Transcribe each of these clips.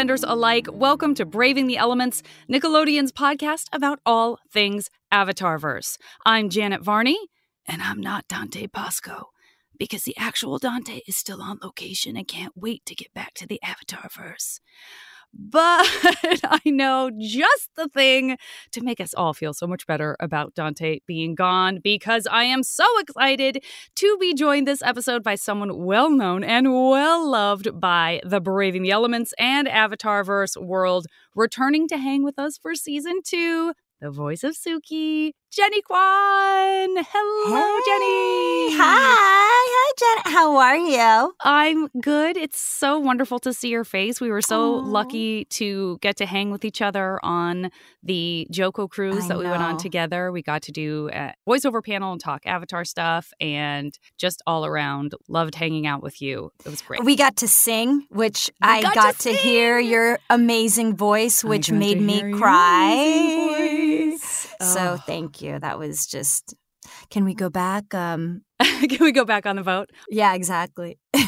Sunbenders alike. Welcome to Braving the Elements, Nickelodeon's podcast about all things Avatarverse. I'm Janet Varney, and I'm not Dante Basco because the actual Dante is still on location and can't wait to get back to the Avatarverse but I know just the thing to make us all feel so much better about Dante being gone because I am so excited to be joined this episode by someone well known and well loved by the Braving the Elements and Avatarverse world, returning to hang with us for season two. The voice of Suki, Jennie Kwan. Hello, hey. Jennie. Hi. Hi, Jen. How are you? I'm good. It's so wonderful to see your face. We were so Aww. lucky to get to hang with each other on the JoCo cruise I that we went on together. We got to do a voiceover panel and talk Avatar stuff, and just all around loved hanging out with you. It was great. We got to sing, which We I got got, to to, hear your amazing voice, which made me cry. So Oh. thank you. That was just. Can we go back? Um, Can we go back on the boat? yeah, exactly.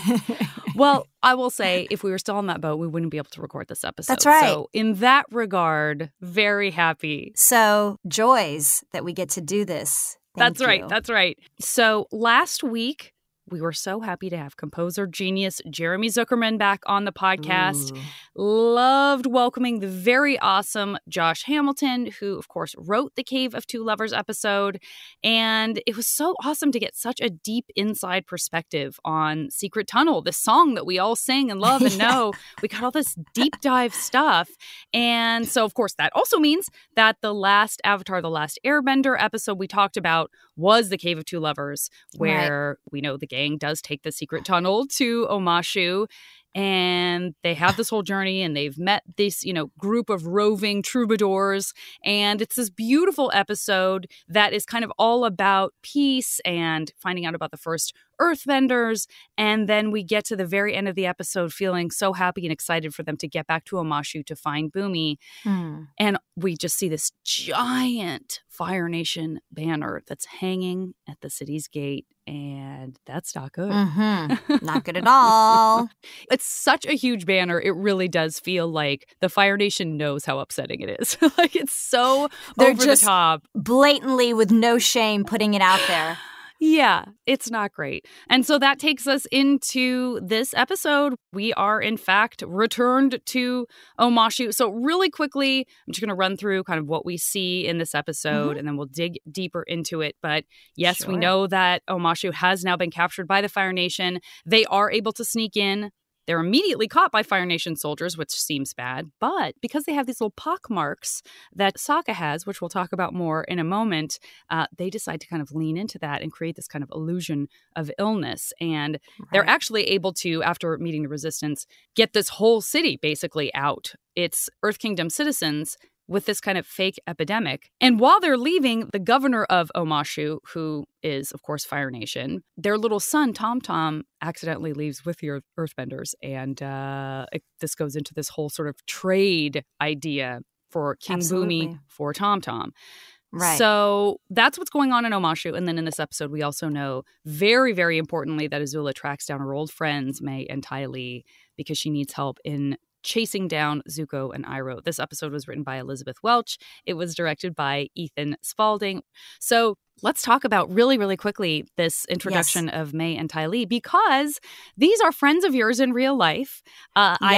Well, I will say, if we were still on that boat, we wouldn't be able to record this episode. That's right. So, in that regard, very happy so joys that we get to do this. Thank That's right. That's right. So last week, we were so happy to have composer genius Jeremy Zuckerman back on the podcast. Ooh. Loved welcoming the very awesome Josh Hamilton, who, of course, wrote the Cave of Two Lovers episode. And it was so awesome to get such a deep inside perspective on Secret Tunnel, the song that we all sing and love and Yeah. know. We got all this deep dive stuff. And so, of course, that also means that the last Avatar, the last Airbender episode we talked about was the Cave of Two Lovers, where we know the gang does take the secret tunnel to Omashu. And they have this whole journey, and they've met this, you know, group of roving troubadours. And it's this beautiful episode that is kind of all about peace and finding out about the first earthbenders. And then we get to the very end of the episode feeling so happy and excited for them to get back to Omashu to find Bumi. Hmm. And we just see this giant Fire Nation banner that's hanging at the city's gate. And that's not good. Mhm. Not good at all. It's such a huge banner. It really does feel like the Fire Nation knows how upsetting it is. like it's so They're over just- the top. Blatantly, with no shame, putting it out there. Yeah, it's not great. And so that takes us into this episode. We are, in fact, returned to Omashu. So, really quickly, I'm just going to run through kind of what we see in this episode mm-hmm. and then we'll dig deeper into it. But yes, we know that Omashu has now been captured by the Fire Nation. They are able to sneak in. They're immediately caught by Fire Nation soldiers, which seems bad. But because they have these little pock marks that Sokka has, which we'll talk about more in a moment, uh, they decide to kind of lean into that and create this kind of illusion of illness. And they're actually able to, after meeting the resistance, get this whole city basically out. It's Earth Kingdom citizens with this kind of fake epidemic. And while they're leaving, the governor of Omashu, who is, of course, Fire Nation, their little son, Tom Tom, accidentally leaves with the Earth- Earthbenders. And uh, it, this goes into this whole sort of trade idea for King Bumi Absolutely. for Tom Tom. Right. So that's what's going on in Omashu. And then in this episode, we also know very, very importantly that Azula tracks down her old friends, Mai and Ty Lee, because she needs help in chasing down Zuko and Iroh. This episode was written by Elizabeth Welch. It was directed by Ethan Spalding. So let's talk about really, really quickly this introduction of Mai and Ty Lee because these are friends of yours in real life. Uh, I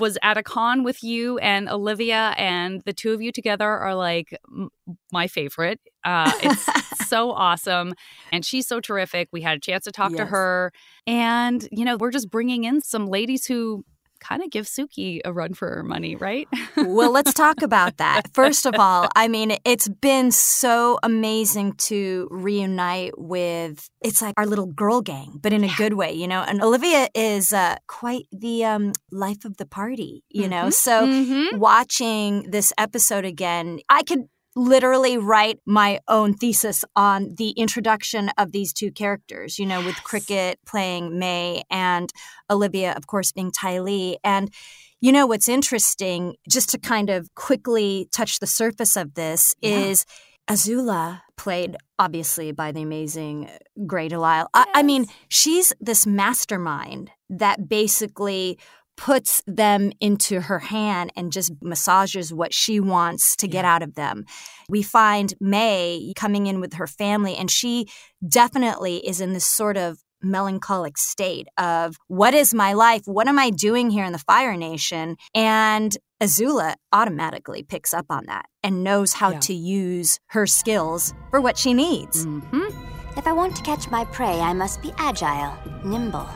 was at a con with you and Olivia, and the two of you together are like m- my favorite. Uh, it's so awesome, and she's so terrific. We had a chance to talk to her, and you know, we're just bringing in some ladies who kind of give Suki a run for her money, right? well, let's talk about that. First of all, I mean, it's been so amazing to reunite with it's like our little girl gang, but in a good way, you know. And Olivia is uh, quite the um, life of the party, you know. Mhm. So Mhm. watching this episode again, I could literally write my own thesis on the introduction of these two characters, you know, with Cricket playing Mai and Olivia, of course, being Ty Lee. And you know what's interesting, just to kind of quickly touch the surface of this, Yeah. is Azula, played obviously by the amazing Grey DeLisle. I, I mean, she's this mastermind that basically puts them into her hand and just massages what she wants to get out of them. We find Mai coming in with her family, and she definitely is in this sort of melancholic state of what is my life? What am I doing here in the Fire Nation? And Azula automatically picks up on that and knows how Yeah. to use her skills for what she needs. hmm If I want to catch my prey, I must be agile, nimble.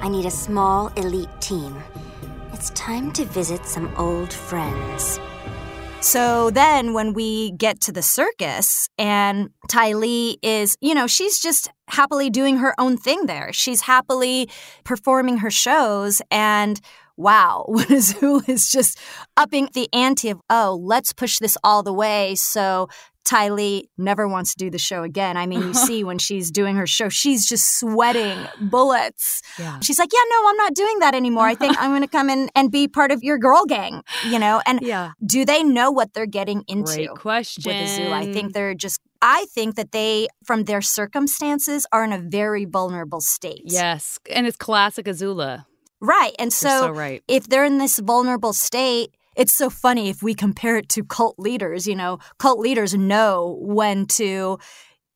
I need a small, elite team. It's time to visit some old friends. So then when we get to the circus and Ty Lee is, you know, she's just happily doing her own thing there. She's happily performing her shows and wow, Azul is just upping the ante of, oh, let's push this all the way. So Ty Lee never wants to do the show again. I mean, you see when she's doing her show, she's just sweating bullets. Yeah. She's like, yeah, no, I'm not doing that anymore. I think I'm going to come in and be part of your girl gang, you know? And Yeah. do they know what they're getting into Great question. with the zoo? I think they're just, I think that they, from their circumstances, are in a very vulnerable state. Yes. And it's classic Azula. Right. And so, so right. if they're in this vulnerable state, it's so funny if we compare it to cult leaders. You know, cult leaders know when to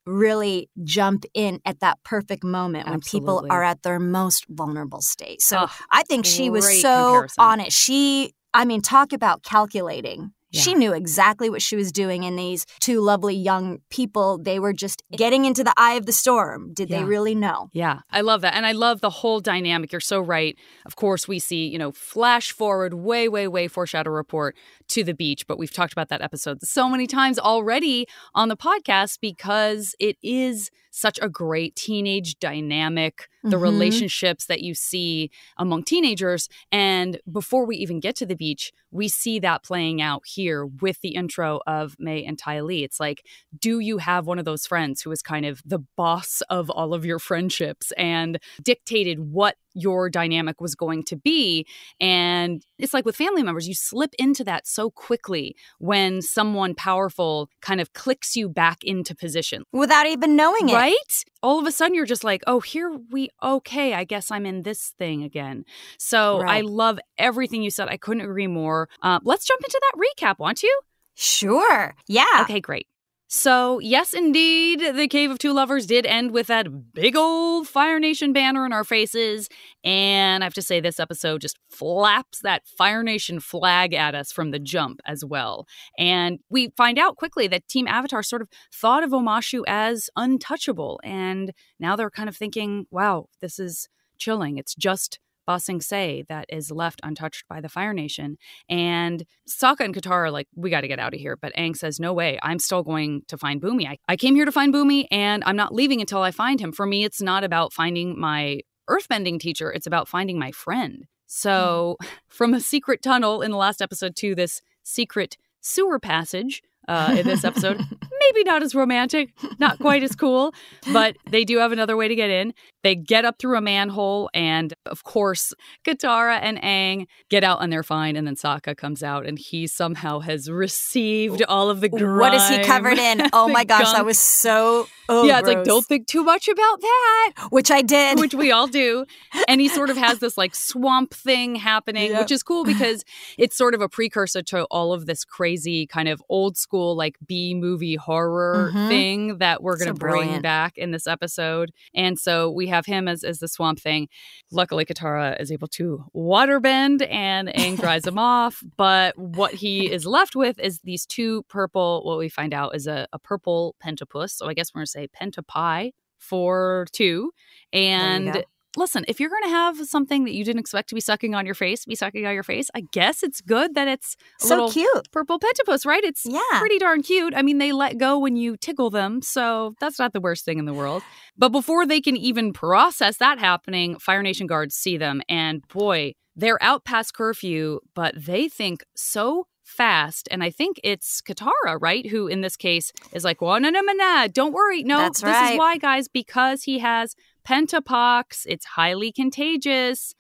really jump in at that perfect moment when people are at their most vulnerable state. So Ugh, I think she was so comparison. on it. She, I mean, talk about calculating. She knew exactly what she was doing, in these two lovely young people, they were just getting into the eye of the storm. Did Yeah. they really know? Yeah, I love that. And I love the whole dynamic. You're so right. Of course, we see, you know, flash forward, way, way, way foreshadow report to the beach. But we've talked about that episode so many times already on the podcast because it is such a great teenage dynamic, the Mhm. relationships that you see among teenagers. And before we even get to the beach, we see that playing out here with the intro of Mai and Ty Lee. It's like, do you have one of those friends who is kind of the boss of all of your friendships and dictated what your dynamic was going to be? And it's like with family members, you slip into that so quickly when someone powerful kind of clicks you back into position. Without even knowing it. Right? All of a sudden, you're just like, oh, here we, okay, I guess I'm in this thing again. So I love everything you said. I couldn't agree more. Uh, let's jump into that recap, want you? Sure. Yeah. Okay, great. So, yes, indeed, the Cave of Two Lovers did end with that big old Fire Nation banner in our faces. And I have to say, this episode just flaps that Fire Nation flag at us from the jump as well. And we find out quickly that Team Avatar sort of thought of Omashu as untouchable. And now they're kind of thinking, wow, this is chilling. It's just Ba Sing Se that is left untouched by the Fire Nation. And Sokka and Katara are like, we got to get out of here. But Aang says, no way. I'm still going to find Bumi. I, I came here to find Bumi and I'm not leaving until I find him. For me, it's not about finding my earthbending teacher, it's about finding my friend. So, from a secret tunnel in the last episode to this secret sewer passage uh, in this episode, maybe not as romantic, not quite as cool, but they do have another way to get in. They get up through a manhole, and of course, Katara and Aang get out and they're fine. And then Sokka comes out, and he somehow has received oh, all of the grime. What is he covered in? Oh my gosh, that was so. Oh, yeah, it's like don't think too much about that, Which I did. which we all do. And he sort of has this like swamp thing happening, Yep. which is cool because it's sort of a precursor to all of this crazy kind of old school like B movie horror Mhm. thing that we're going to So bring brilliant. back in this episode. And so we have him as as the swamp thing. Luckily, Katara is able to waterbend and Aang dries him off. But what he is left with is these two purple. What we find out is a, a purple pentapus. So I guess we're going to say pentapie for two. And. Listen, if you're going to have something that you didn't expect to be sucking on your face, be sucking on your face, I guess it's good that it's so little cute. purple pentapus, right? It's Yeah. pretty darn cute. I mean, they let go when you tickle them, so that's not the worst thing in the world. But before they can even process that happening, Fire Nation guards see them, and boy, they're out past curfew, but they think so fast. And I think it's Katara, right? Who in this case is like, well, no, no, no, no, don't worry. No, That's this right. is why, guys, because he has pentapox, it's highly contagious.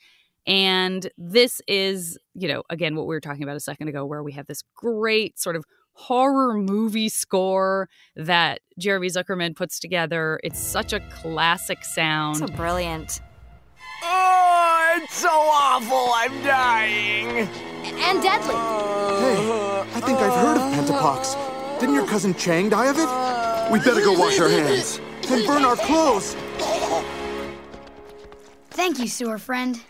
And this is, you know, again, what we were talking about a second ago, where we have this great sort of horror movie score that Jeremy Zuckerman puts together. It's such a classic sound. So brilliant. Oh, it's so awful. I'm dying. And deadly. Hey, I think I've heard of Pentapox. Didn't your cousin Chang die of it? We better go wash our hands and burn our clothes. Thank you, sewer friend.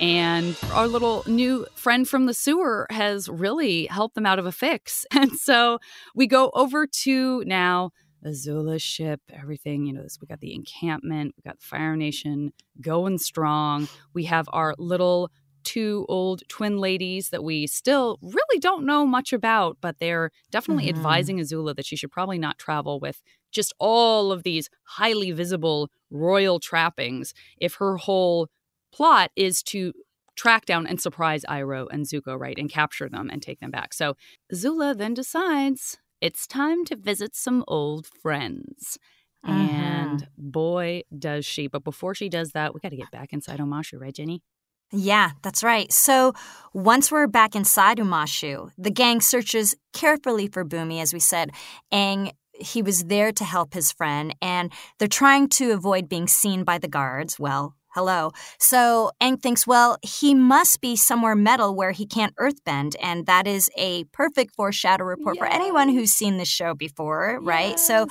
And our little new friend from the sewer has really helped them out of a fix. And so we go over to now Azula's ship, everything, you know, this we got the encampment, we got Fire Nation going strong. We have our little two old twin ladies that we still really don't know much about, but they're definitely Mhm. advising Azula that she should probably not travel with just all of these highly visible royal trappings if her whole plot is to track down and surprise Iroh and Zuko, right, and capture them and take them back. So Azula then decides it's time to visit some old friends. And boy, does she. But before she does that, we got to get back inside Omashu, right, Jennie? Yeah, that's right. So once we're back inside Omashu, the gang searches carefully for Bumi, as we said. Aang, he was there to help his friend, and they're trying to avoid being seen by the guards. Well, hello. So Aang thinks, well, he must be somewhere metal where he can't earthbend, and that is a perfect foreshadow report for anyone who's seen this show before, right? So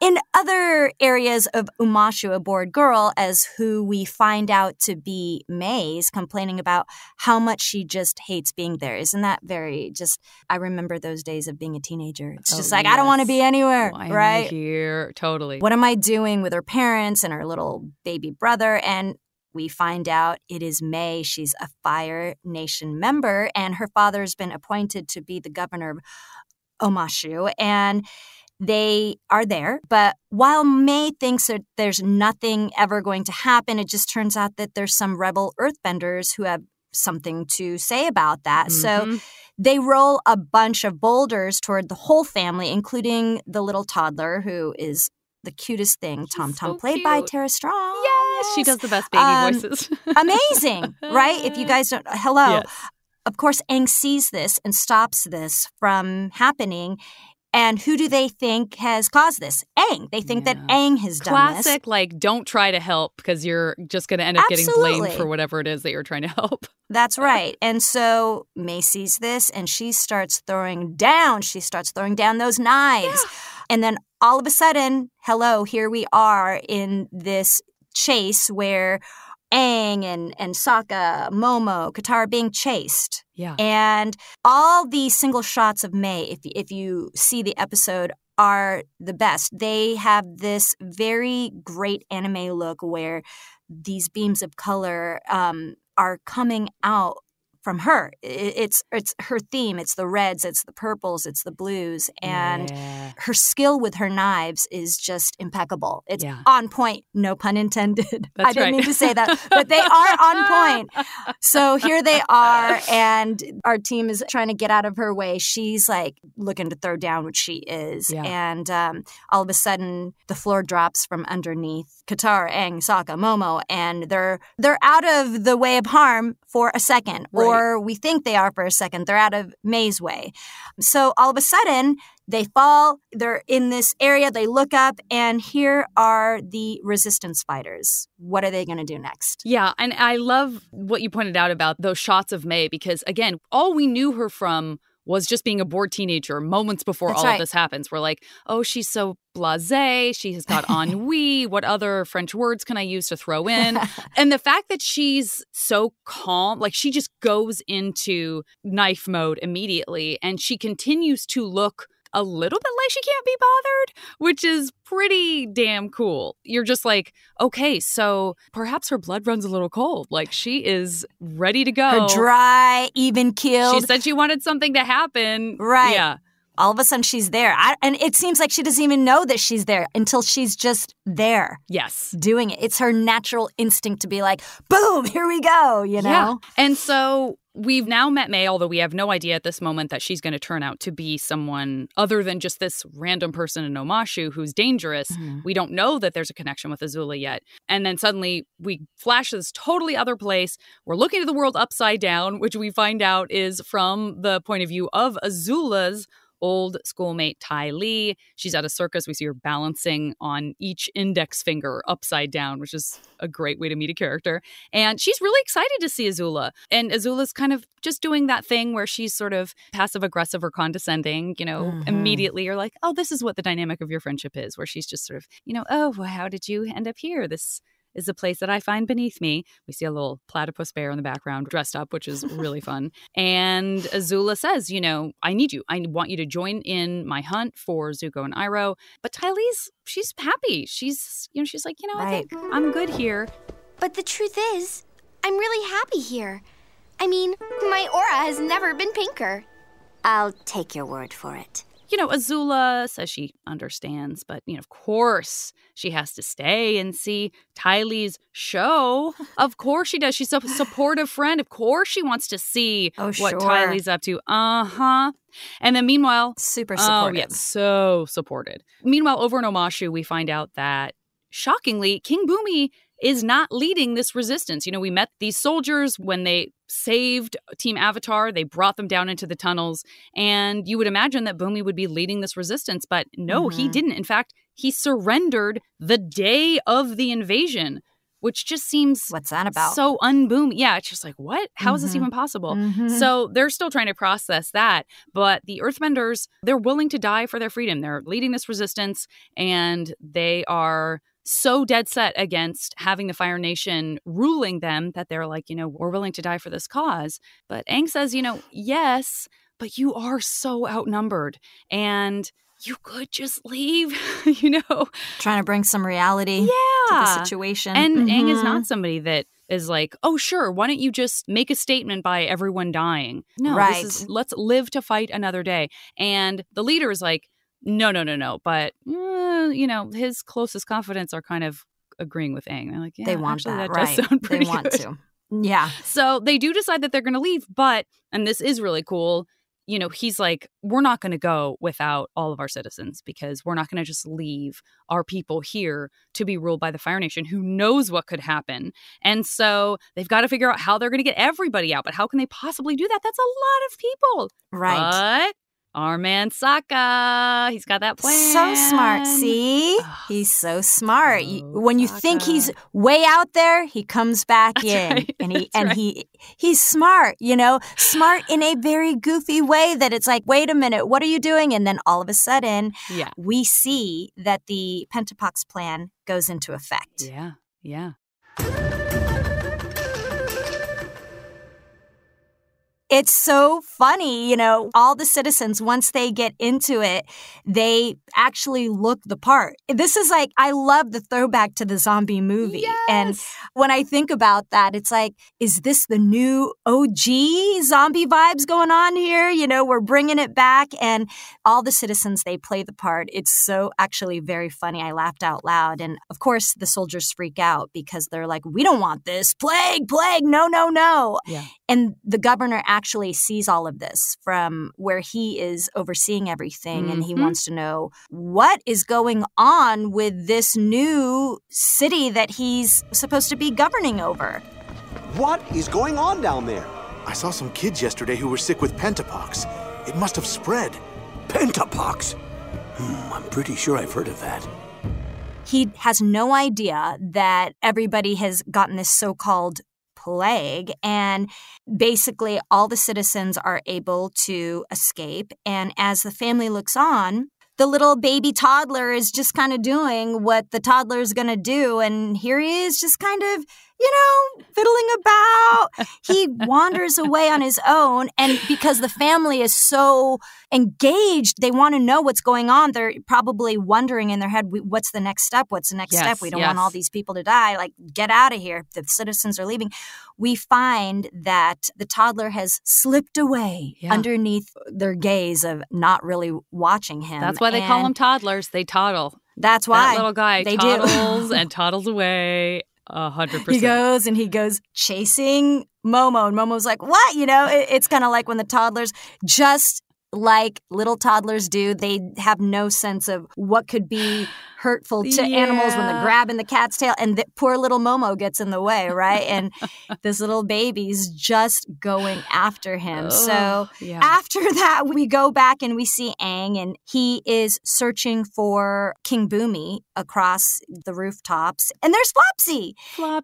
in other areas of Omashu, a bored girl, as who we find out to be Maze, complaining about how much she just hates being there. Isn't that very just? I remember those days of being a teenager. It's oh, just Oh, like, I don't want to be anywhere, Why right? here? Totally. What am I doing with her parents and her little baby brother? And we find out it is Mai. She's a Fire Nation member, and her father's been appointed to be the governor of Omashu. And they are there. But while Mai thinks that there's nothing ever going to happen, it just turns out that there's some rebel earthbenders who have something to say about that. So Mhm. they roll a bunch of boulders toward the whole family, including the little toddler who is the cutest thing, Tom Tom, so played by. Tara Strong. yes, she does the best baby Um, voices. Amazing, right? If you guys don't, hello. Yes. Of course, Aang sees this and stops this from happening. And who do they think has caused this? Aang. They think that Yeah. Aang has done this. Classic, like, don't try to help because you're just going to end up getting blamed for whatever it is that you're trying to help. That's right. And so Mai sees this and she starts throwing down. She starts throwing down those knives. And then all of a sudden, hello, here we are in this chase where Aang and, and Sokka, Momo, Katara being chased. Yeah. And all the single shots of Mai, if, if you see the episode, are the best. They have this very great anime look where these beams of color um, are coming out from her. It's it's her theme. It's the reds. It's the purples. It's the blues. And Yeah. her skill with her knives is just impeccable. It's Yeah. on point. No pun intended. I didn't right. mean to say that, but they are on point. So here they are, and our team is trying to get out of her way. She's like looking to throw down, which she is. Yeah. And um, all of a sudden, the floor drops from underneath Katara, Aang, Sokka, Momo, and they're they're out of the way of harm for a second, Right. or we think they are for a second. They're out of Mai's way. So all of a sudden, they fall. They're in this area. They look up, and here are the resistance fighters. What are they going to do next? Yeah, and I love what you pointed out about those shots of Mai because again, all we knew her from was just being a bored teenager moments before That's all right. of this happens. We're like, oh, she's so blasé. She has got ennui. what other French words can I use to throw in? and the fact that she's so calm, like she just goes into knife mode immediately and she continues to look a little bit like she can't be bothered, which is pretty damn cool. You're just like, okay, so perhaps her blood runs a little cold. Like she is ready to go. Her dry, even keeled. She said she wanted something to happen. Right. Yeah. all of a sudden, she's there. I, and it seems like she doesn't even know that she's there until she's just there Yes. doing it. It's her natural instinct to be like, boom, here we go, you know? Yeah. And so we've now met May, although we have no idea at this moment that she's going to turn out to be someone other than just this random person in Omashu who's dangerous. Mhm. We don't know that there's a connection with Azula yet. And then suddenly we flash this totally other place. We're looking at the world upside down, which we find out is from the point of view of Azula's old schoolmate Ty Lee. She's at a circus. We see her balancing on each index finger upside down, which is a great way to meet a character. And she's really excited to see Azula. And Azula's kind of just doing that thing where she's sort of passive aggressive or condescending, you know, Mhm. immediately you're like, oh, this is what the dynamic of your friendship is, where she's just sort of, you know, oh, well, how did you end up here? This is a place that I find beneath me. We see a little platypus bear in the background dressed up, which is really fun. And Azula says, you know, I need you. I want you to join in my hunt for Zuko and Iroh. But Ty Lee's, she's happy. She's, you know, she's like, you know, I think I'm good here. But the truth is, I'm really happy here. I mean, my aura has never been pinker. I'll take your word for it. You know, Azula says she understands, but you know, of course, she has to stay and see Ty Lee's show. Of course, she does. She's a supportive friend. Of course, she wants to see Oh, what sure. Ty Lee's up to. Uh huh. And then, meanwhile, Super oh supportive. yeah, so supported. Meanwhile, over in Omashu, we find out that shockingly, King Bumi is not leading this resistance. You know, we met these soldiers when they saved Team Avatar, they brought them down into the tunnels, and you would imagine that Bumi would be leading this resistance, but no, he Mhm. didn't. In fact, he surrendered the day of the invasion, which just seems What's that about? so unboomy. Yeah, it's just like, what? How is this Mhm. even possible? Mhm. So they're still trying to process that. But the Earthbenders, they're willing to die for their freedom. They're leading this resistance and they are so dead set against having the Fire Nation ruling them that they're like, you know, we're willing to die for this cause. But Aang says, you know, yes, but you are so outnumbered and you could just leave, you know? Trying to bring some reality yeah. to the situation. And Aang is not mm-hmm. somebody that is like, oh, sure, why don't you just make a statement by everyone dying? No, Right. this is, let's live to fight another day. And the leader is like, no, no, no, no. But, uh, you know, his closest confidants are kind of agreeing with Aang. They're like, yeah, they want actually, that, that, right? they want good. to. Yeah. So they do decide that they're going to leave, but, and this is really cool, you know, he's like, we're not going to go without all of our citizens because we're not going to just leave our people here to be ruled by the Fire Nation. Who knows what could happen? And so they've got to figure out how they're going to get everybody out. But how can they possibly do that? That's a lot of people. Right. But our man Sokka. he's got that plan. So smart. See? Ah, He's so smart. So when you think he's way out there, he comes back That's in. right. And he That's and right. he he's smart, you know? Smart in a very goofy way that it's like, "Wait a minute, what are you doing?" And then all of a sudden, Yeah. we see that the Pentapox plan goes into effect. Yeah. Yeah. It's so funny, you know, all the citizens, once they get into it, they actually look the part. This is like, I love the throwback to the zombie movie. And when I think about that, it's like, is this the new OG zombie vibes going on here? You know, we're bringing it back, and all the citizens, they play the part. It's so actually very funny. I laughed out loud. And of course, the soldiers freak out because they're like, we don't want this. Plague, plague, no, no, no. Yeah. And the governor actually sees all of this from where he is overseeing everything and he Mhm. wants to know what is going on with this new city that he's supposed to be governing over. What is going on down there? I saw some kids yesterday who were sick with pentapox. It must have spread. Pentapox. Hmm, I'm pretty sure I've heard of that. He has no idea that everybody has gotten this so called plague and basically all the citizens are able to escape. And as the family looks on the little baby toddler is just kind of doing what the toddler is going to do and here he is just kind of you know fiddling about. He wanders away on his own and because the family is so engaged they want to know what's going on. They're probably wondering in their head what's the next step? What's the next Yes, step we don't want all these people to die. Like get out of here. The citizens are leaving. We find that the toddler has slipped away Yeah. underneath their gaze of not really watching him That's why they call them toddlers. They toddle. that's why That little guy they do. toddles and toddles away a hundred percent. he goes and he goes chasing Momo, and Momo's like, "What?" You know, it, it's kind of like when the toddlers, just like little toddlers do, they have no sense of what could be hurtful to animals when they're Yeah. grabbing the cat's tail. And the poor little Momo gets in the way, right? And this little baby's just going after him. so yeah. after that, we go back and we see Aang, and he is searching for King Bumi across the rooftops. And there's Flopsy.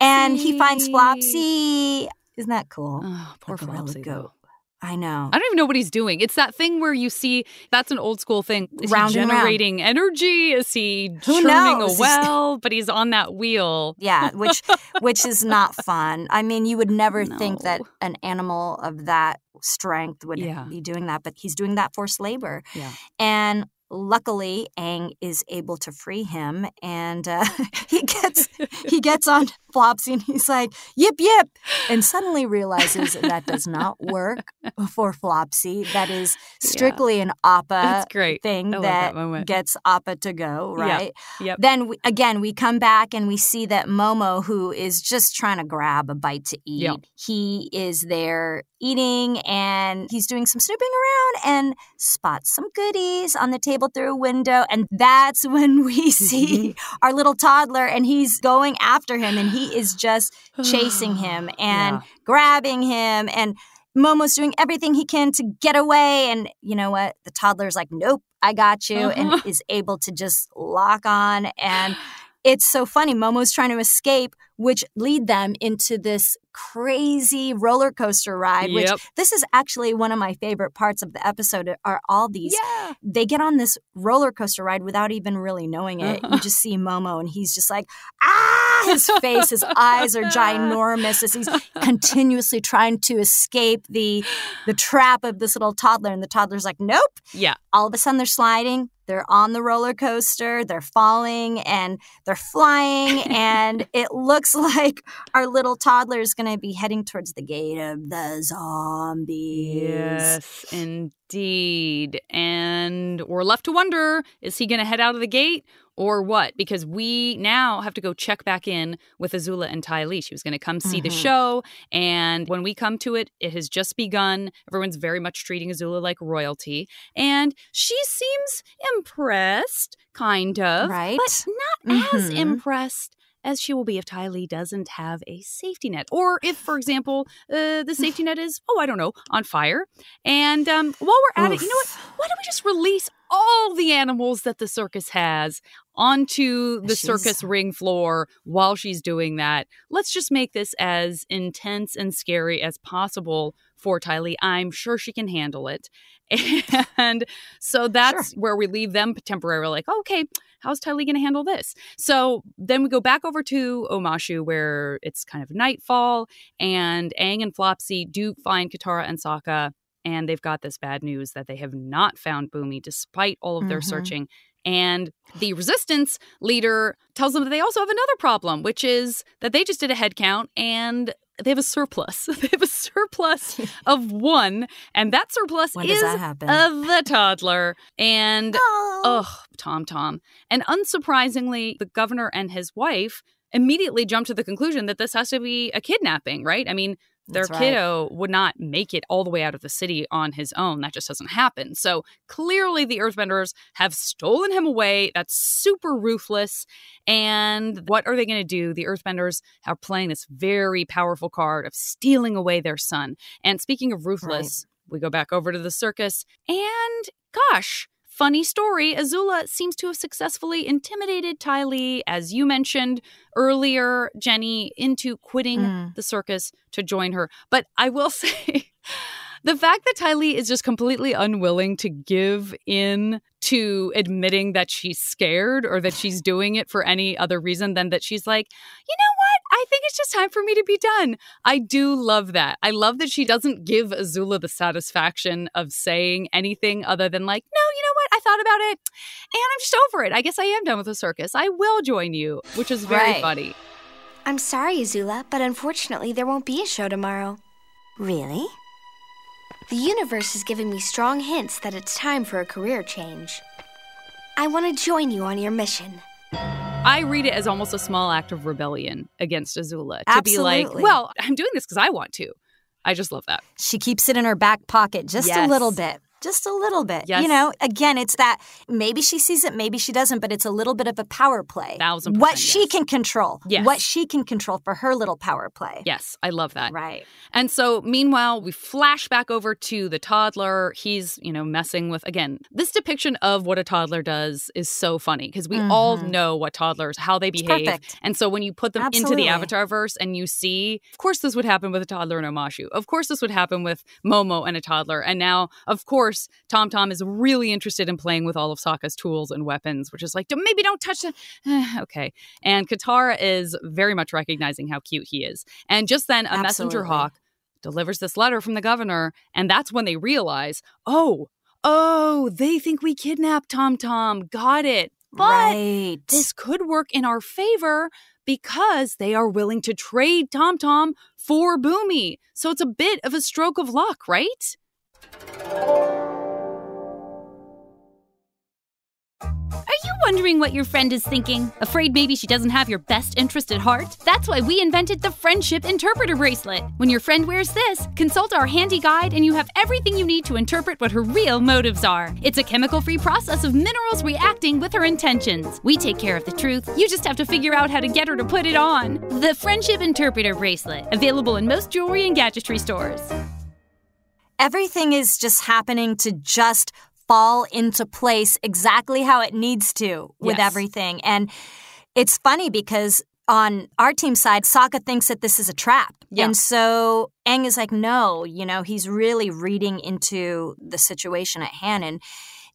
And he finds Flopsy. Isn't that cool? Oh, poor The gorilla Flopsy, goat. though. I know. I don't even know what he's doing. It's that thing where you see that's an old school thing. Is Round he and round. generating energy? Is he Who churning knows? a well? But he's on that wheel. Yeah, which which is not fun. I mean, you would never think that an animal of that strength would Yeah. be doing that, but he's doing that forced labor. Yeah. And luckily, Aang is able to free him, and uh, he gets he gets on Flopsy, and he's like, "Yip yip," and suddenly realizes that does not work for Flopsy. That is strictly an Appa thing that that, gets Appa to go, right? Yep. Then we, again, we come back and we see that Momo, who is just trying to grab a bite to eat, Yeah. he is there eating and he's doing some snooping around and spots some goodies on the table through a window. And that's when we see our little toddler and he's going after him and he is just chasing him and Yeah. grabbing him and Momo's doing everything he can to get away. And you know what? The toddler's like, nope, I got you, Uh-huh. and is able to just lock on. And it's so funny. Momo's trying to escape, which lead them into this crazy roller coaster ride, which this is actually one of my favorite parts of the episode are all these Yeah. they get on this roller coaster ride without even really knowing it. Uh-huh. You just see Momo and he's just like, ah, his face, his eyes are ginormous as he's continuously trying to escape the the trap of this little toddler. And the toddler's like, nope. Yeah. All of a sudden they're sliding. They're on the roller coaster, they're falling and they're flying, and it looks like our little toddler is going to be heading towards the gate of the zombies. Yes, indeed. And we're left to wonder is he going to head out of the gate or what? Because we now have to go check back in with Azula and Ty Lee. She was going to come see the Mhm. show. And when we come to it, it has just begun. Everyone's very much treating Azula like royalty. And she seems impressed, kind of. Right? But not as Mhm. impressed as she will be if Ty Lee doesn't have a safety net. Or if, for example, uh, the safety net is, oh, I don't know, on fire. And um, while we're at it, you know what? Why don't we just release all the animals that the circus has onto the She's- circus ring floor while she's doing that? Let's just make this as intense and scary as possible for Ty Lee. I'm sure she can handle it. And so that's where we leave them temporarily like, okay, how's Ty Lee going to handle this? So then we go back over to Omashu where it's kind of nightfall and Aang and Flopsy do find Katara and Sokka and they've got this bad news that they have not found Bumi despite all of their Mhm. searching. And the resistance leader tells them that they also have another problem, which is that they just did a head count and they have a surplus. they have a surplus of one, and that surplus When is that the toddler. And Oh. Ugh, Tom Tom. And unsurprisingly, the governor and his wife immediately jump to the conclusion that this has to be a kidnapping, right? I mean, their That's right. kiddo would not make it all the way out of the city on his own. That just doesn't happen. So clearly, the Earthbenders have stolen him away. That's super ruthless. And what are they going to do? The Earthbenders are playing this very powerful card of stealing away their son. And speaking of ruthless, we go back over to the circus. And gosh, funny story Azula seems to have successfully intimidated Ty Lee, as you mentioned earlier, Jennie, into quitting Mm. the circus to join her. But I will say. The fact that Ty Lee is just completely unwilling to give in to admitting that she's scared or that she's doing it for any other reason than that she's like, you know? I think it's just time for me to be done. I do love that. I love that she doesn't give Azula the satisfaction of saying anything other than, like, no, you know what? I thought about it and I'm just over it. I guess I am done with the circus. I will join you, which is very Right. funny. I'm sorry, Azula, but unfortunately there won't be a show tomorrow. Really? The universe is giving me strong hints that it's time for a career change. I want to join you on your mission. I read it as almost a small act of rebellion against Azula to be like, well, I'm doing this because I want to. I just love that. She keeps it in her back pocket just a little bit. Just a little bit. Yes. You know, again, it's that maybe she sees it, maybe she doesn't, but it's a little bit of a power play. Thousand What percent, she can control. Yes. What she can control for her little power play. Yes, I love that. Right. And so, meanwhile, we flash back over to the toddler. He's, you know, messing with, again, this depiction of what a toddler does is so funny because we all Mhm. know what toddlers, how they behave. And so, when you put them into the Avatar verse and you see, of course, this would happen with a toddler and Omashu. Of course, this would happen with Momo and a toddler. And now, of course, Tom Tom is really interested in playing with all of Sokka's tools and weapons, which is like, "Don't- maybe don't touch it. okay. And Katara is very much recognizing how cute he is. And just then, a messenger hawk delivers this letter from the governor, and that's when they realize, oh, oh, they think we kidnapped Tom Tom. Got it. But right. this could work in our favor because they are willing to trade Tom Tom for Bumi. So it's a bit of a stroke of luck, right? Are you wondering what your friend is thinking? Afraid maybe she doesn't have your best interest at heart? That's why we invented the Friendship Interpreter Bracelet. When your friend wears this, consult our handy guide and you have everything you need to interpret what her real motives are. It's a chemical free process of minerals reacting with her intentions. We take care of the truth. You just have to figure out how to get her to put it on. The Friendship Interpreter Bracelet, available in most jewelry and gadgetry stores. Everything is just happening to just fall into place exactly how it needs to with Yes. everything. And it's funny because on our team side, Sokka thinks that this is a trap. Yeah. And so Aang is like, no, you know, he's really reading into the situation at hand. And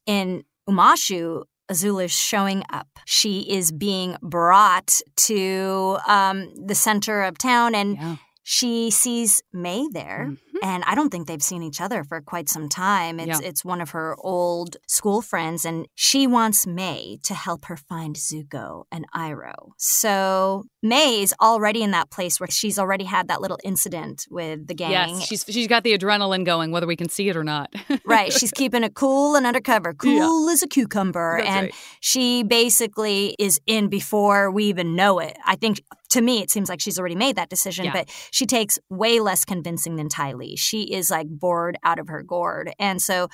in Omashu, Azula is showing up. She is being brought to um, the center of town and Yeah. she sees Mai there. Mhm. And I don't think they've seen each other for quite some time. It's Yeah. it's one of her old school friends, and she wants Mai to help her find Zuko and Iroh. So Mai is already in that place where she's already had that little incident with the gang. Yes, she's she's got the adrenaline going, whether we can see it or not. right. She's keeping it cool and undercover, cool as a cucumber. That's and right. she basically is in before we even know it. I think to me, it seems like she's already made that decision, Yeah. but she takes way less convincing than Ty Lee. She is like bored out of her gourd. And so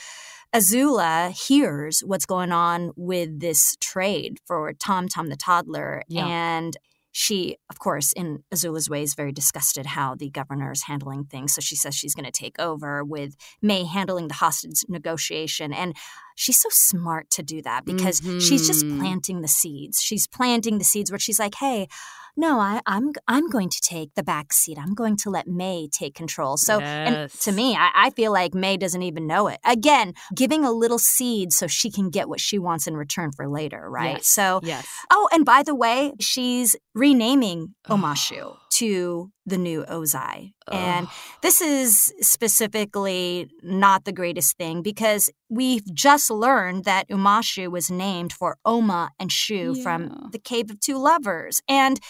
Azula hears what's going on with this trade for Tom Tom the toddler. Yeah. And she, of course, in Azula's way, is very disgusted how the governor is handling things. So she says she's going to take over with Mai handling the hostage negotiation. And she's so smart to do that because she's just Mhm. planting the seeds. She's planting the seeds where she's like, hey, no, I, I'm I'm going to take the back seat. I'm going to let Mai take control. So, and to me, I, I feel like Mai doesn't even know it. Again, giving a little seed so she can get what she wants in return for later, right? Yes. So, yes. oh, and by the way, she's renaming Omashu to the new Ozai, and this is specifically not the greatest thing because we've just learned that Omashu was named for Oma and Shu Yeah. from the Cave of Two Lovers. And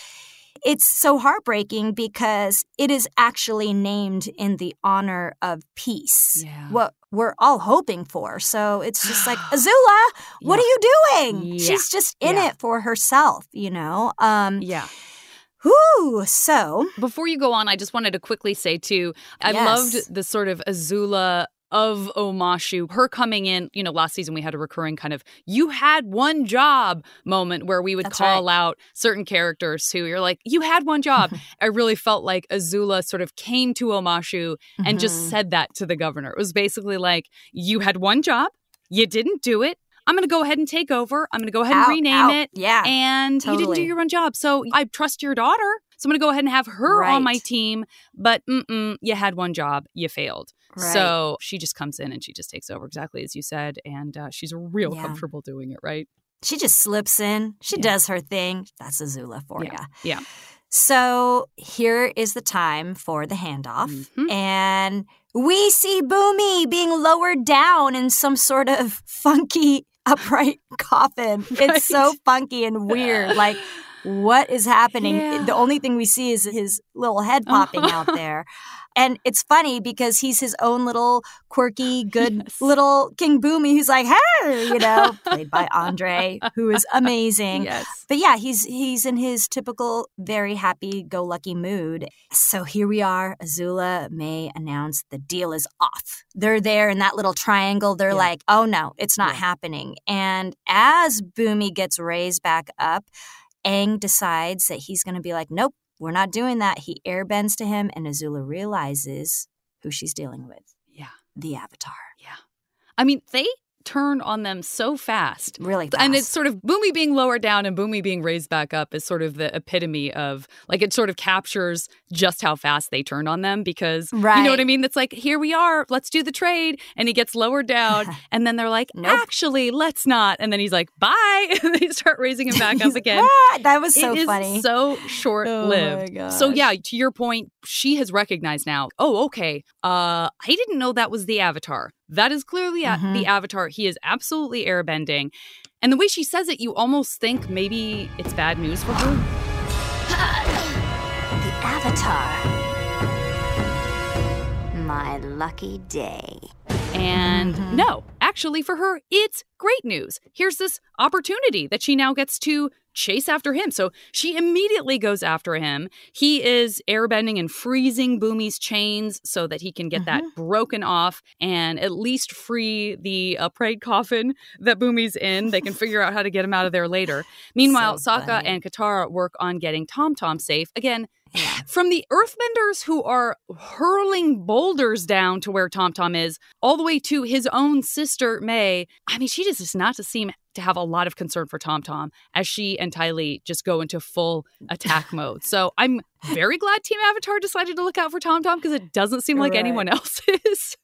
it's so heartbreaking because it is actually named in the honor of peace. Yeah. What we're all hoping for. So it's just like, Azula, what Yeah. are you doing? She's just in it for herself, you know? Um, Yeah. Whew, so Before you go on, I just wanted to quickly say too, I Yes. loved the sort of Azula of Omashu, her coming in, you know, last season we had a recurring kind of you had one job moment where we would That's call out certain characters who you're like, you had one job. I really felt like Azula sort of came to Omashu and Mhm. just said that to the governor. It was basically like, you had one job, you didn't do it. I'm going to go ahead and take over. I'm going to go ahead and Out, rename out. it. Yeah. And you didn't do your one job. So I trust your daughter. So I'm going to go ahead and have her on my team. But mm-mm, you had one job, you failed. Right. So she just comes in and she just takes over exactly as you said. And uh, she's real Yeah. comfortable doing it, right? She just slips in. She Yeah. does her thing. That's Azula for Yeah. you. Yeah. So here is the time for the handoff. Mhm. And we see Bumi being lowered down in some sort of funky upright coffin. Right. It's so funky and weird. Like, what is happening? Yeah. The only thing we see is his little head uh-huh. popping out there. And it's funny because he's his own little quirky, good yes. little King Bumi who's like, hey, you know, played by Andre, who is amazing. Yes. But yeah, he's he's in his typical very happy go lucky mood. So here we are. Azula Mai announced the deal is off. They're there in that little triangle. They're yeah. like, oh no, it's not yeah. happening. And as Bumi gets raised back up, Aang decides that he's going to be like, nope, we're not doing that. He airbends to him, and Azula realizes who she's dealing with. Yeah. The Avatar. Yeah. I mean, they turn on them so fast. Really fast. And it's sort of Bumi being lowered down and Bumi being raised back up is sort of the epitome of like it sort of captures just how fast they turn on them because right. you know what I mean? It's like, here we are, let's do the trade. And he gets lowered down and then they're like, nope. actually, let's not. And then he's like, bye. and they start raising him back up again. that was so it funny. so short lived. Oh so yeah, to your point, she has recognized now, oh, okay. Uh I didn't know that was the avatar. That is clearly mm-hmm. the avatar. He is absolutely airbending. And the way she says it, you almost think maybe it's bad news for her. the avatar. My lucky day. And mm-hmm. no, actually, for her, it's great news. Here's this opportunity that she now gets to chase after him. So she immediately goes after him. He is airbending and freezing Bumi's chains so that he can get mm-hmm. that broken off and at least free the upright coffin that Bumi's in. They can figure out how to get him out of there later. Meanwhile, so Sokka and Katara work on getting Tom Tom safe. Again, from the earthbenders who are hurling boulders down to where Tom Tom is, all the way to his own sister, Mai. I mean, she just does not seem to have a lot of concern for Tom Tom as she and Ty Lee just go into full attack mode. So I'm very glad Team Avatar decided to look out for Tom Tom because it doesn't seem like right. anyone else is.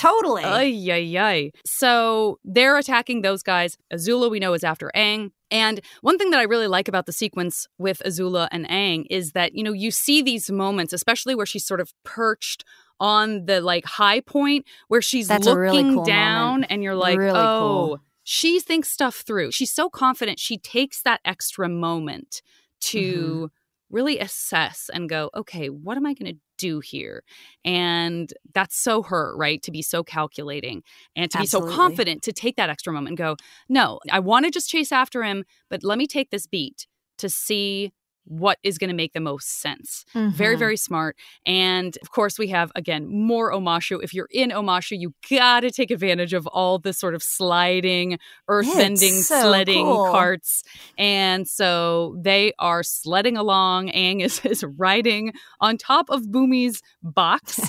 Totally. Ay, ay, ay. So they're attacking those guys. Azula, we know, is after Aang. And one thing that I really like about the sequence with Azula and Aang is that, you know, you see these moments, especially where she's sort of perched on the like high point where she's That's looking really cool down moment. and you're like, really oh, cool. she thinks stuff through. She's so confident. She takes that extra moment to mm-hmm. really assess and go, okay, what am I going to do here? And that's so her, right? To be so calculating and to Absolutely. be so confident to take that extra moment and go, no, I want to just chase after him, but let me take this beat to see what is going to make the most sense. Mm-hmm. Very, very smart. And of course, we have again more Omashu. If you're in Omashu, you got to take advantage of all the sort of sliding, earth bending, so sledding cool. carts. And so they are sledding along. Aang is, is riding on top of Bumi's box.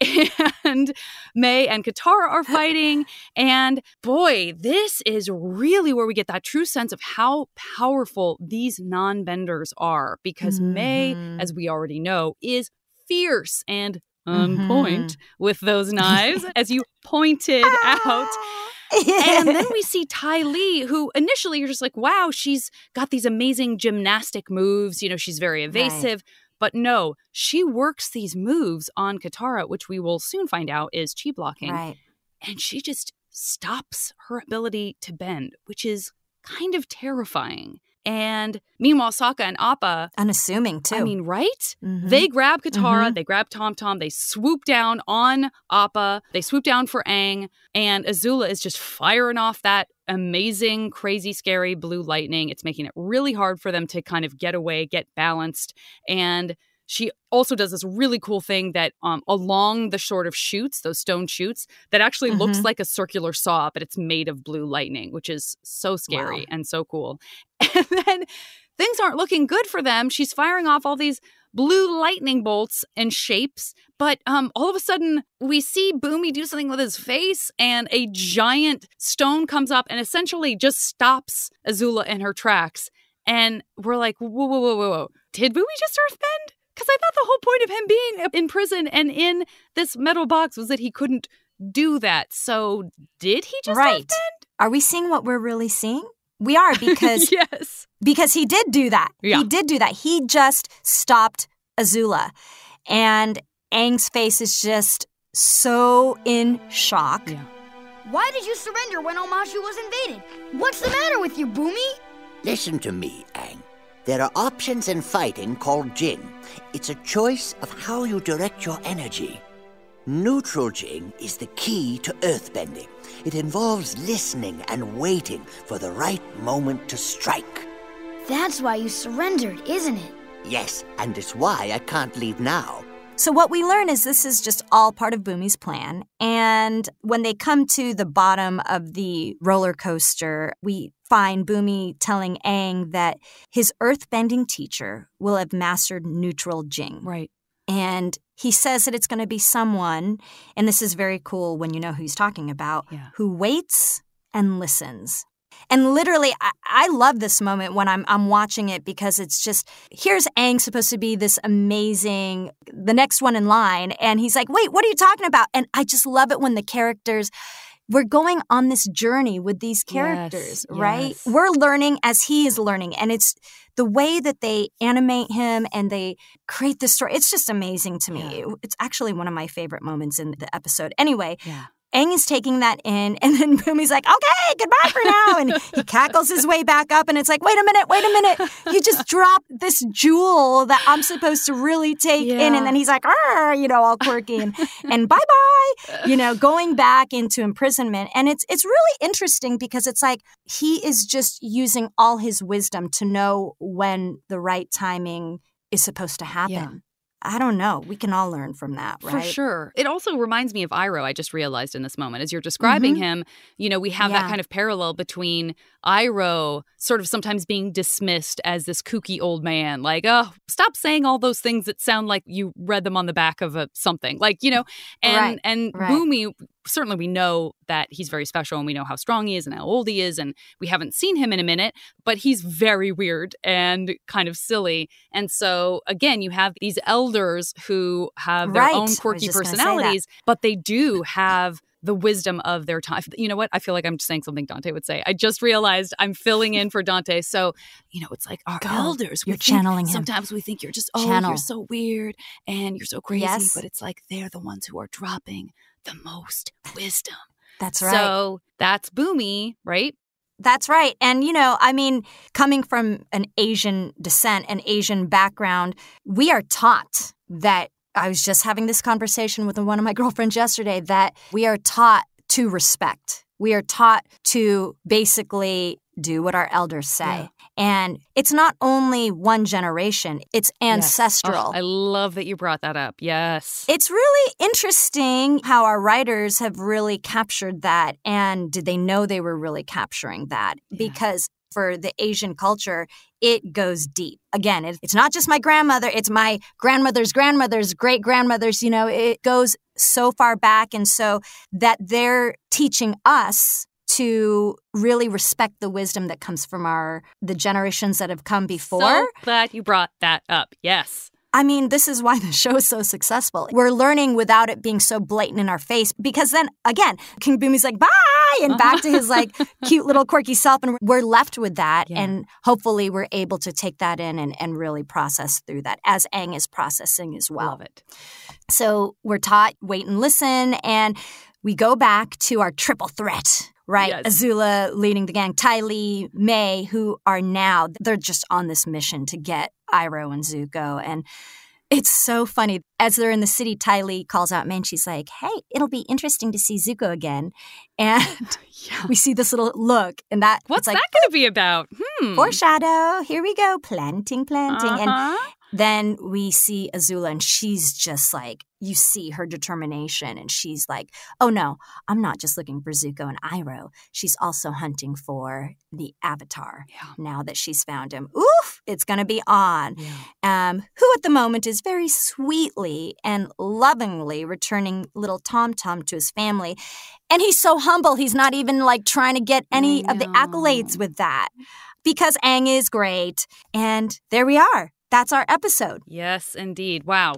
and Mai and Katara are fighting. And boy, this is really where we get that true sense of how powerful these non benders are are because mm-hmm. Mai, as we already know, is fierce and on mm-hmm. point with those knives, as you pointed out. and then we see Ty Lee, who initially you're just like, wow, she's got these amazing gymnastic moves. You know, she's very evasive. Right. But no, she works these moves on Katara, which we will soon find out is chi blocking. Right. And she just stops her ability to bend, which is kind of terrifying. And meanwhile, Sokka and Appa. Unassuming, too. I mean, right? Mm-hmm. They grab Katara, mm-hmm. they grab Tom Tom, they swoop down on Appa, they swoop down for Aang, and Azula is just firing off that amazing, crazy, scary blue lightning. It's making it really hard for them to kind of get away, get balanced. And she also does this really cool thing that um, along the sort of shoots, those stone shoots, that actually mm-hmm. looks like a circular saw, but it's made of blue lightning, which is so scary wow. and so cool. And then things aren't looking good for them. She's firing off all these blue lightning bolts and shapes, but um, all of a sudden we see Bumi do something with his face, and a giant stone comes up and essentially just stops Azula in her tracks. And we're like, whoa, whoa, whoa, whoa, whoa. Did Bumi just earthbend? Because I thought the whole point of him being in prison and in this metal box was that he couldn't do that. So did he just right? Earthbend? Are we seeing what we're really seeing? We are because yes, because he did do that. Yeah. He did do that. He just stopped Azula, and Aang's face is just so in shock. Yeah. Why did you surrender when Omashu was invaded? What's the matter with you, Bumi? Listen to me, Aang. There are options in fighting called Jing. It's a choice of how you direct your energy. Neutral Jing is the key to earthbending. It involves listening and waiting for the right moment to strike. That's why you surrendered, isn't it? Yes, and it's why I can't leave now. So, what we learn is this is just all part of Bumi's plan. And when they come to the bottom of the roller coaster, we find Bumi telling Aang that his earthbending teacher will have mastered neutral Jing. Right. And he says that it's going to be someone, and this is very cool when you know who he's talking about, Yeah. who waits and listens. And literally, I, I love this moment when I'm I'm watching it because it's just here's Aang supposed to be this amazing, the next one in line, and he's like, "Wait, what are you talking about?" And I just love it when the characters. We're going on this journey with these characters, Yes, right? yes. We're learning as he is learning, and it's the way that they animate him and they create this story. It's just amazing to me. It's actually one of my favorite moments in the episode. Anyway, Yeah. Aang is taking that in, and then Bumi's like, okay, goodbye for now. And he cackles his way back up, and it's like, wait a minute, wait a minute. You just dropped this jewel that I'm supposed to really take in. And then he's like, you know, all quirky and, and bye bye, you know, going back into imprisonment. And it's it's really interesting because it's like he is just using all his wisdom to know when the right timing is supposed to happen. I don't know. We can all learn from that, right? For sure. It also reminds me of Iroh, I just realized in this moment. As you're describing Mhm. him, you know, we have that kind of parallel between Iroh sort of sometimes being dismissed as this kooky old man, like, oh, stop saying all those things that sound like you read them on the back of a something. Like, you know, and Right, and right. Bumi, certainly we know that he's very special and we know how strong he is and how old he is, and we haven't seen him in a minute, but he's very weird and kind of silly. And so again, you have these elders who have their Right. Own quirky just gonna say that. personalities, but they do have the wisdom of their time. You know what? I feel like I'm just saying something Dante would say. I just realized I'm filling in for Dante. So, you know, it's like our Go. elders. You're think- channeling him. Sometimes we think you're just, oh, Channel. you're so weird and you're so crazy. Yes. But it's like they're the ones who are dropping the most wisdom. That's right. So that's Bumi, right? That's right. And, you know, I mean, coming from an Asian descent, an Asian background, we are taught that. I was just having this conversation with one of my girlfriends yesterday that we are taught to respect. We are taught to basically do what our elders say. Yeah. And it's not only one generation, it's ancestral. Oh, I love that you brought that up. Yes. It's really interesting how our writers have really captured that. And did they know they were really capturing that? Because for the Asian culture, it goes deep. Again, it, it's not just my grandmother, it's my grandmother's grandmother's great grandmother's. You know, it goes so far back. And so that they're teaching us to really respect the wisdom that comes from our the generations that have come before. So glad you brought that up. Yes. I mean, this is why the show is so successful. We're learning without it being so blatant in our face because then again, King Bumi's like, bye, and back to his like cute little quirky self. And we're left with that. Yeah. And hopefully we're able to take that in and, and really process through that as Aang is processing as well. Love it. So we're taught wait and listen. And we go back to our triple threat, right? Yes. Azula leading the gang, Ty Lee, Mai, who are now, they're just on this mission to get Iroh and Zuko. And it's so funny. As they're in the city, Ty Lee calls out Mai and she's like, hey, it'll be interesting to see Zuko again. And Yeah. we see this little look. And that, What's like, that going to be about? Hmm. foreshadow. Here we go. Planting, planting. And Uh-huh. Then we see Azula, and she's just like, you see her determination, and she's like, oh no, I'm not just looking for Zuko and Iroh. She's also hunting for the Avatar. Yeah. Now that she's found him, oof, it's gonna be on. Yeah. Um, who at the moment is very sweetly and lovingly returning little Tom Tom to his family. And he's so humble, he's not even like trying to get any of the accolades with that because Aang is great. And there we are. That's our episode. Yes, indeed. Wow.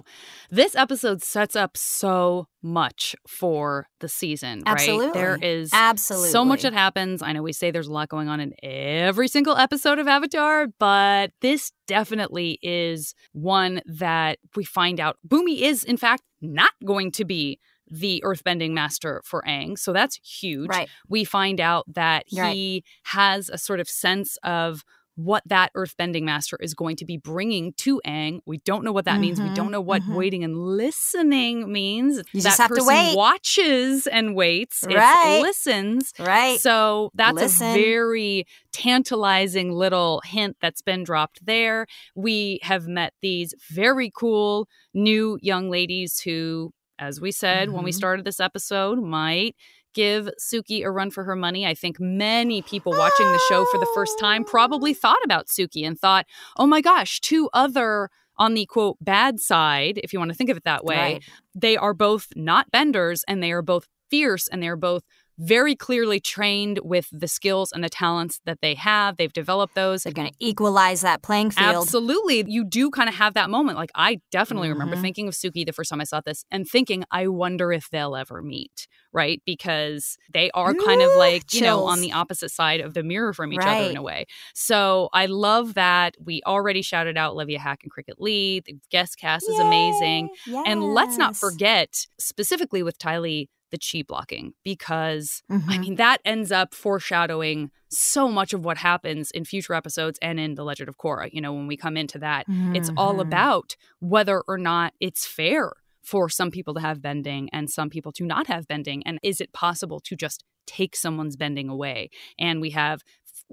This episode sets up so much for the season, right? Absolutely. There is Absolutely. so much that happens. I know we say there's a lot going on in every single episode of Avatar, but this definitely is one that we find out Bumi is, in fact, not going to be the earthbending master for Aang. So that's huge. Right. We find out that Right. he has a sort of sense of what that earthbending master is going to be bringing to Aang. We don't know what that means. We don't know what mhm. waiting and listening means. You that just have to wait. watches and waits. It's Right. listens. Right. So that's Listen. a very tantalizing little hint that's been dropped there. We have met these very cool new young ladies who, as we said when we Mhm. started this episode, might give Suki a run for her money. I think many people watching the show for the first time oh. probably thought about Suki and thought, oh my gosh, two other on the quote bad side, if you want to think of it that way, Right. they are both not benders and they are both fierce and they are both very clearly trained with the skills and the talents that they have. They've developed those. They're going to equalize that playing field. Absolutely. You do kind of have that moment. Like, I definitely remember Mhm. thinking of Suki the first time I saw this and thinking, I wonder if they'll ever meet, right? Because they are kind of Ooh, like, you know, on the opposite side of the mirror from each other in a way. So I love that. We already shouted out Olivia Hack and Cricket Leigh. The guest cast is amazing. Yay, And let's not forget, specifically with Ty Lee, the chi blocking, because I Mhm. mean, that ends up foreshadowing so much of what happens in future episodes and in The Legend of Korra. You know, when we come into that, it's all Mhm. about whether or not it's fair for some people to have bending and some people to not have bending. And is it possible to just take someone's bending away? And we have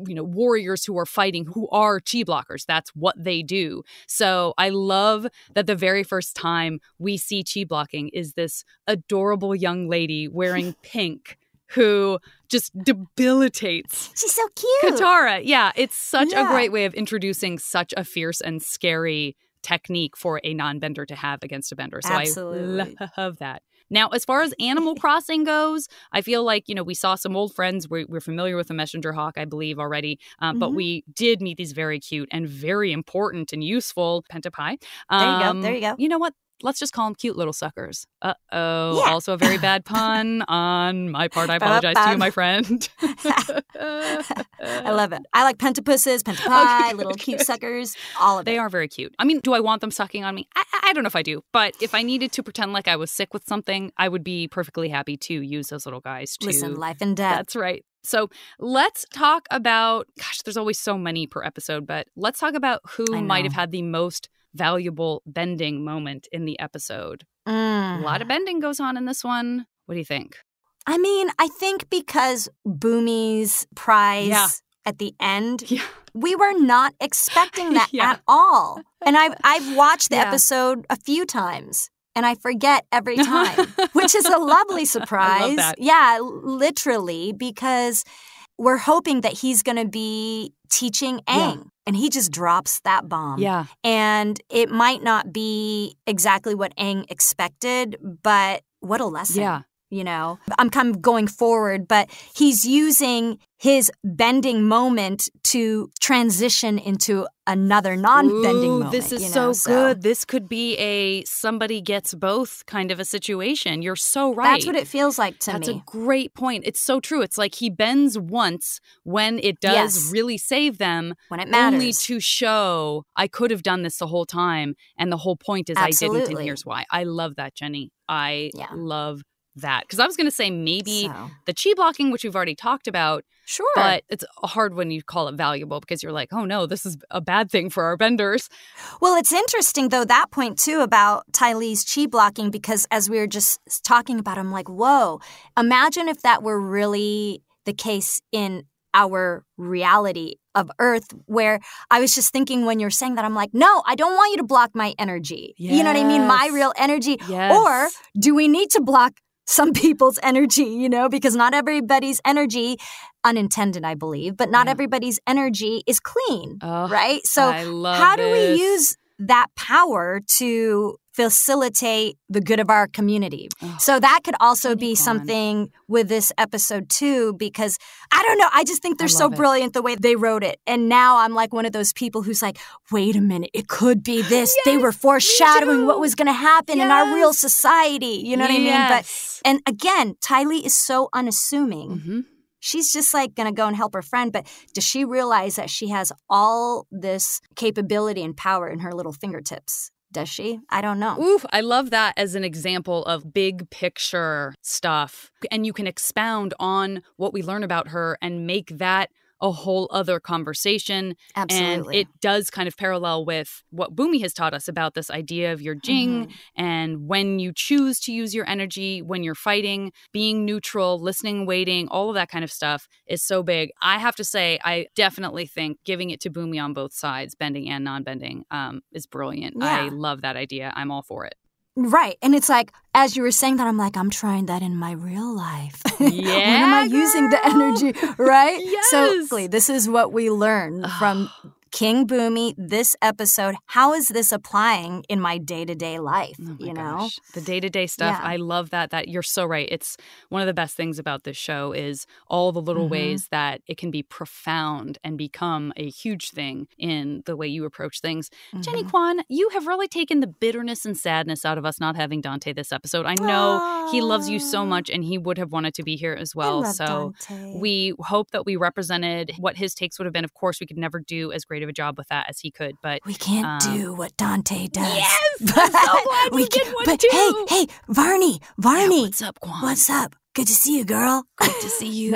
you know warriors who are fighting who are chi blockers that's what they do so i love that the very first time we see chi blocking is this adorable young lady wearing pink who just debilitates She's so cute. Katara. Yeah, it's such a great way of introducing such a fierce and scary technique for a non-bender to have against a bender. So Absolutely. I love that. Now, as far as Animal Crossing goes, I feel like, you know, we saw some old friends. We're, we're familiar with the Messenger Hawk, I believe, already. Um, But Mhm. we did meet these very cute and very important and useful Pentapi. There you go, Um, there you go. You know what? Let's just call them cute little suckers. Uh oh. Yeah. Also, a very bad pun on my part. I apologize to you, my friend. I love it. I like pentapusses, pentapie, Okay, little cute suckers, all of them. They it. are very cute. I mean, do I want them sucking on me? I, I- I don't know if I do, but if I needed to pretend like I was sick with something, I would be perfectly happy to use those little guys to. Listen, life and death. That's right. So let's talk about. Gosh, there's always so many per episode, but let's talk about who might have had the most valuable bending moment in the episode. A Mm. lot of bending goes on in this one. What do you think? I mean, I think because Bumi's prize Yeah. at the end, Yeah. we were not expecting that Yeah. at all. And I've I've watched the episode a few times. And I forget every time, which is a lovely surprise. Yeah, literally, because we're hoping that he's going to be teaching. Aang, and he just drops that bomb. yeah. And it might not be exactly what Aang expected, but what a lesson. Yeah. You know, I'm kind of going forward, but he's using his bending moment to transition into another non-bending Ooh, moment. This is you so know, good. This could be a somebody gets both kind of a situation. You're so right. That's what it feels like to That's me. That's a great point. It's so true. It's like he bends once when it does Yes. really save them, when it matters. only to show I could have done this the whole time. And the whole point is I didn't, and here's why. I love that, Jennie. I Yeah. love that. Because I was going to say maybe So, the chi blocking, which we've already talked about, sure. but it's hard when you call it valuable because you're like, oh no, this is a bad thing for our benders. Well, it's interesting though that point too about Ty Lee's chi blocking because as we were just talking about, I'm like, whoa! Imagine if that were really the case in our reality of Earth, where I was just thinking when you're saying that, I'm like, no, I don't want you to block my energy. You know what I mean? My real energy. Yes. Or do we need to block some people's energy, you know, because not everybody's energy, unintended, I believe, but not Yeah. everybody's energy is clean, Oh, right? So, how do this. we use that power to facilitate the good of our community? Oh, so, that could also be something with this episode, too, because I don't know. I just think they're so it. brilliant the way they wrote it. And now I'm like one of those people who's like, wait a minute, it could be this. they were foreshadowing what was going to happen in our real society. You know what I mean? But and again, Ty Lee is so unassuming. Mhm. She's just like going to go and help her friend. But does she realize that she has all this capability and power in her little fingertips? Does she? I don't know. Ooh, I love that as an example of big picture stuff. And you can expound on what we learn about her and make that a whole other conversation. Absolutely. And it does kind of parallel with what Bumi has taught us about this idea of your jing Mhm. and when you choose to use your energy, when you're fighting, being neutral, listening, waiting, all of that kind of stuff is so big. I have to say, I definitely think giving it to Bumi on both sides, bending and non bending, um, is brilliant. I love that idea. I'm all for it. Right. And it's like, as you were saying that, I'm like, I'm trying that in my real life. Yeah. when am I using the energy? Right? So, Yes. Glee, this is what we learn from King Bumi this episode. How is this applying in my day to day life? Oh you know? gosh. the day-to-day stuff Yeah. i love that that you're so right it's one of the best things about this show is all the little Mhm. ways that it can be profound and become a huge thing in the way you approach things jennie Mhm. kwan you have really taken the bitterness and sadness out of us not having dante this episode i know he loves you so much and he would have wanted to be here as well so Dante. we hope that we represented what his takes would have been of course we could never do as great of a job with that as he could but We can't Um, do what Dante does. Yes! I'm so glad we can- one but too. hey, hey, Varney, Varney, what's up kwan what's up? Good to see you, girl. Good to see you.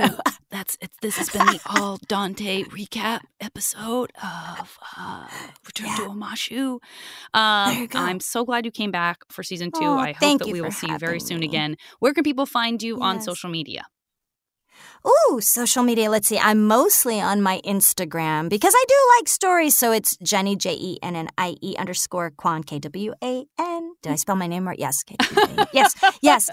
That's it's. This has been the all Dante recap episode of uh, Return to Yeah. Omashu. There Um, you go. I'm so glad you came back for season two. Aw, I hope thank that we will see you very soon me. again. Where can people find you on social media? Ooh, social media. Let's see. I'm mostly on my Instagram because I do like stories. So it's Jennie, J E N N I E underscore Kwan, K W A N. Did I spell my name right? Yes. Yes. Yes.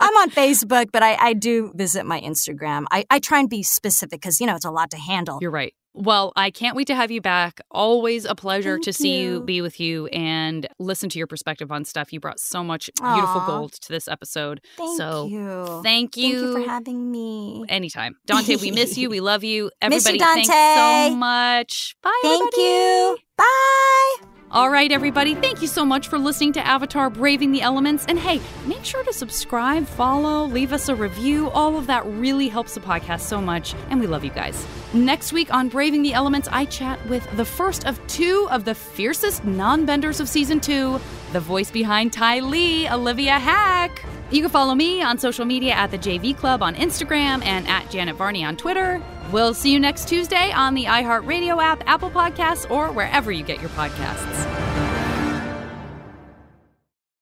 I'm on Facebook, but I, I do visit my Instagram. I, I try and be specific because, you know, it's a lot to handle. You're right. Well, I can't wait to have you back. Always a pleasure Thank to see you, you. be with you, and listen to your perspective on stuff. You brought so much beautiful Aw. gold to this episode. Thank so you. thank Thank you for having me. Anytime. Dante, we miss you. We love you. Miss you, Everybody, thanks so much. Bye. Thank everybody. you. Bye. All right, everybody. Thank you so much for listening to Avatar Braving the Elements. And hey, make sure to subscribe, follow, leave us a review. All of that really helps the podcast so much. And we love you guys. Next week on Braving the Elements, I chat with the first of two of the fiercest non benders of season two, the voice behind Ty Lee, Olivia Hack. You can follow me on social media at the JV Club on Instagram and at Janet Varney on Twitter. We'll see you next Tuesday on the iHeartRadio app, Apple Podcasts, or wherever you get your podcasts.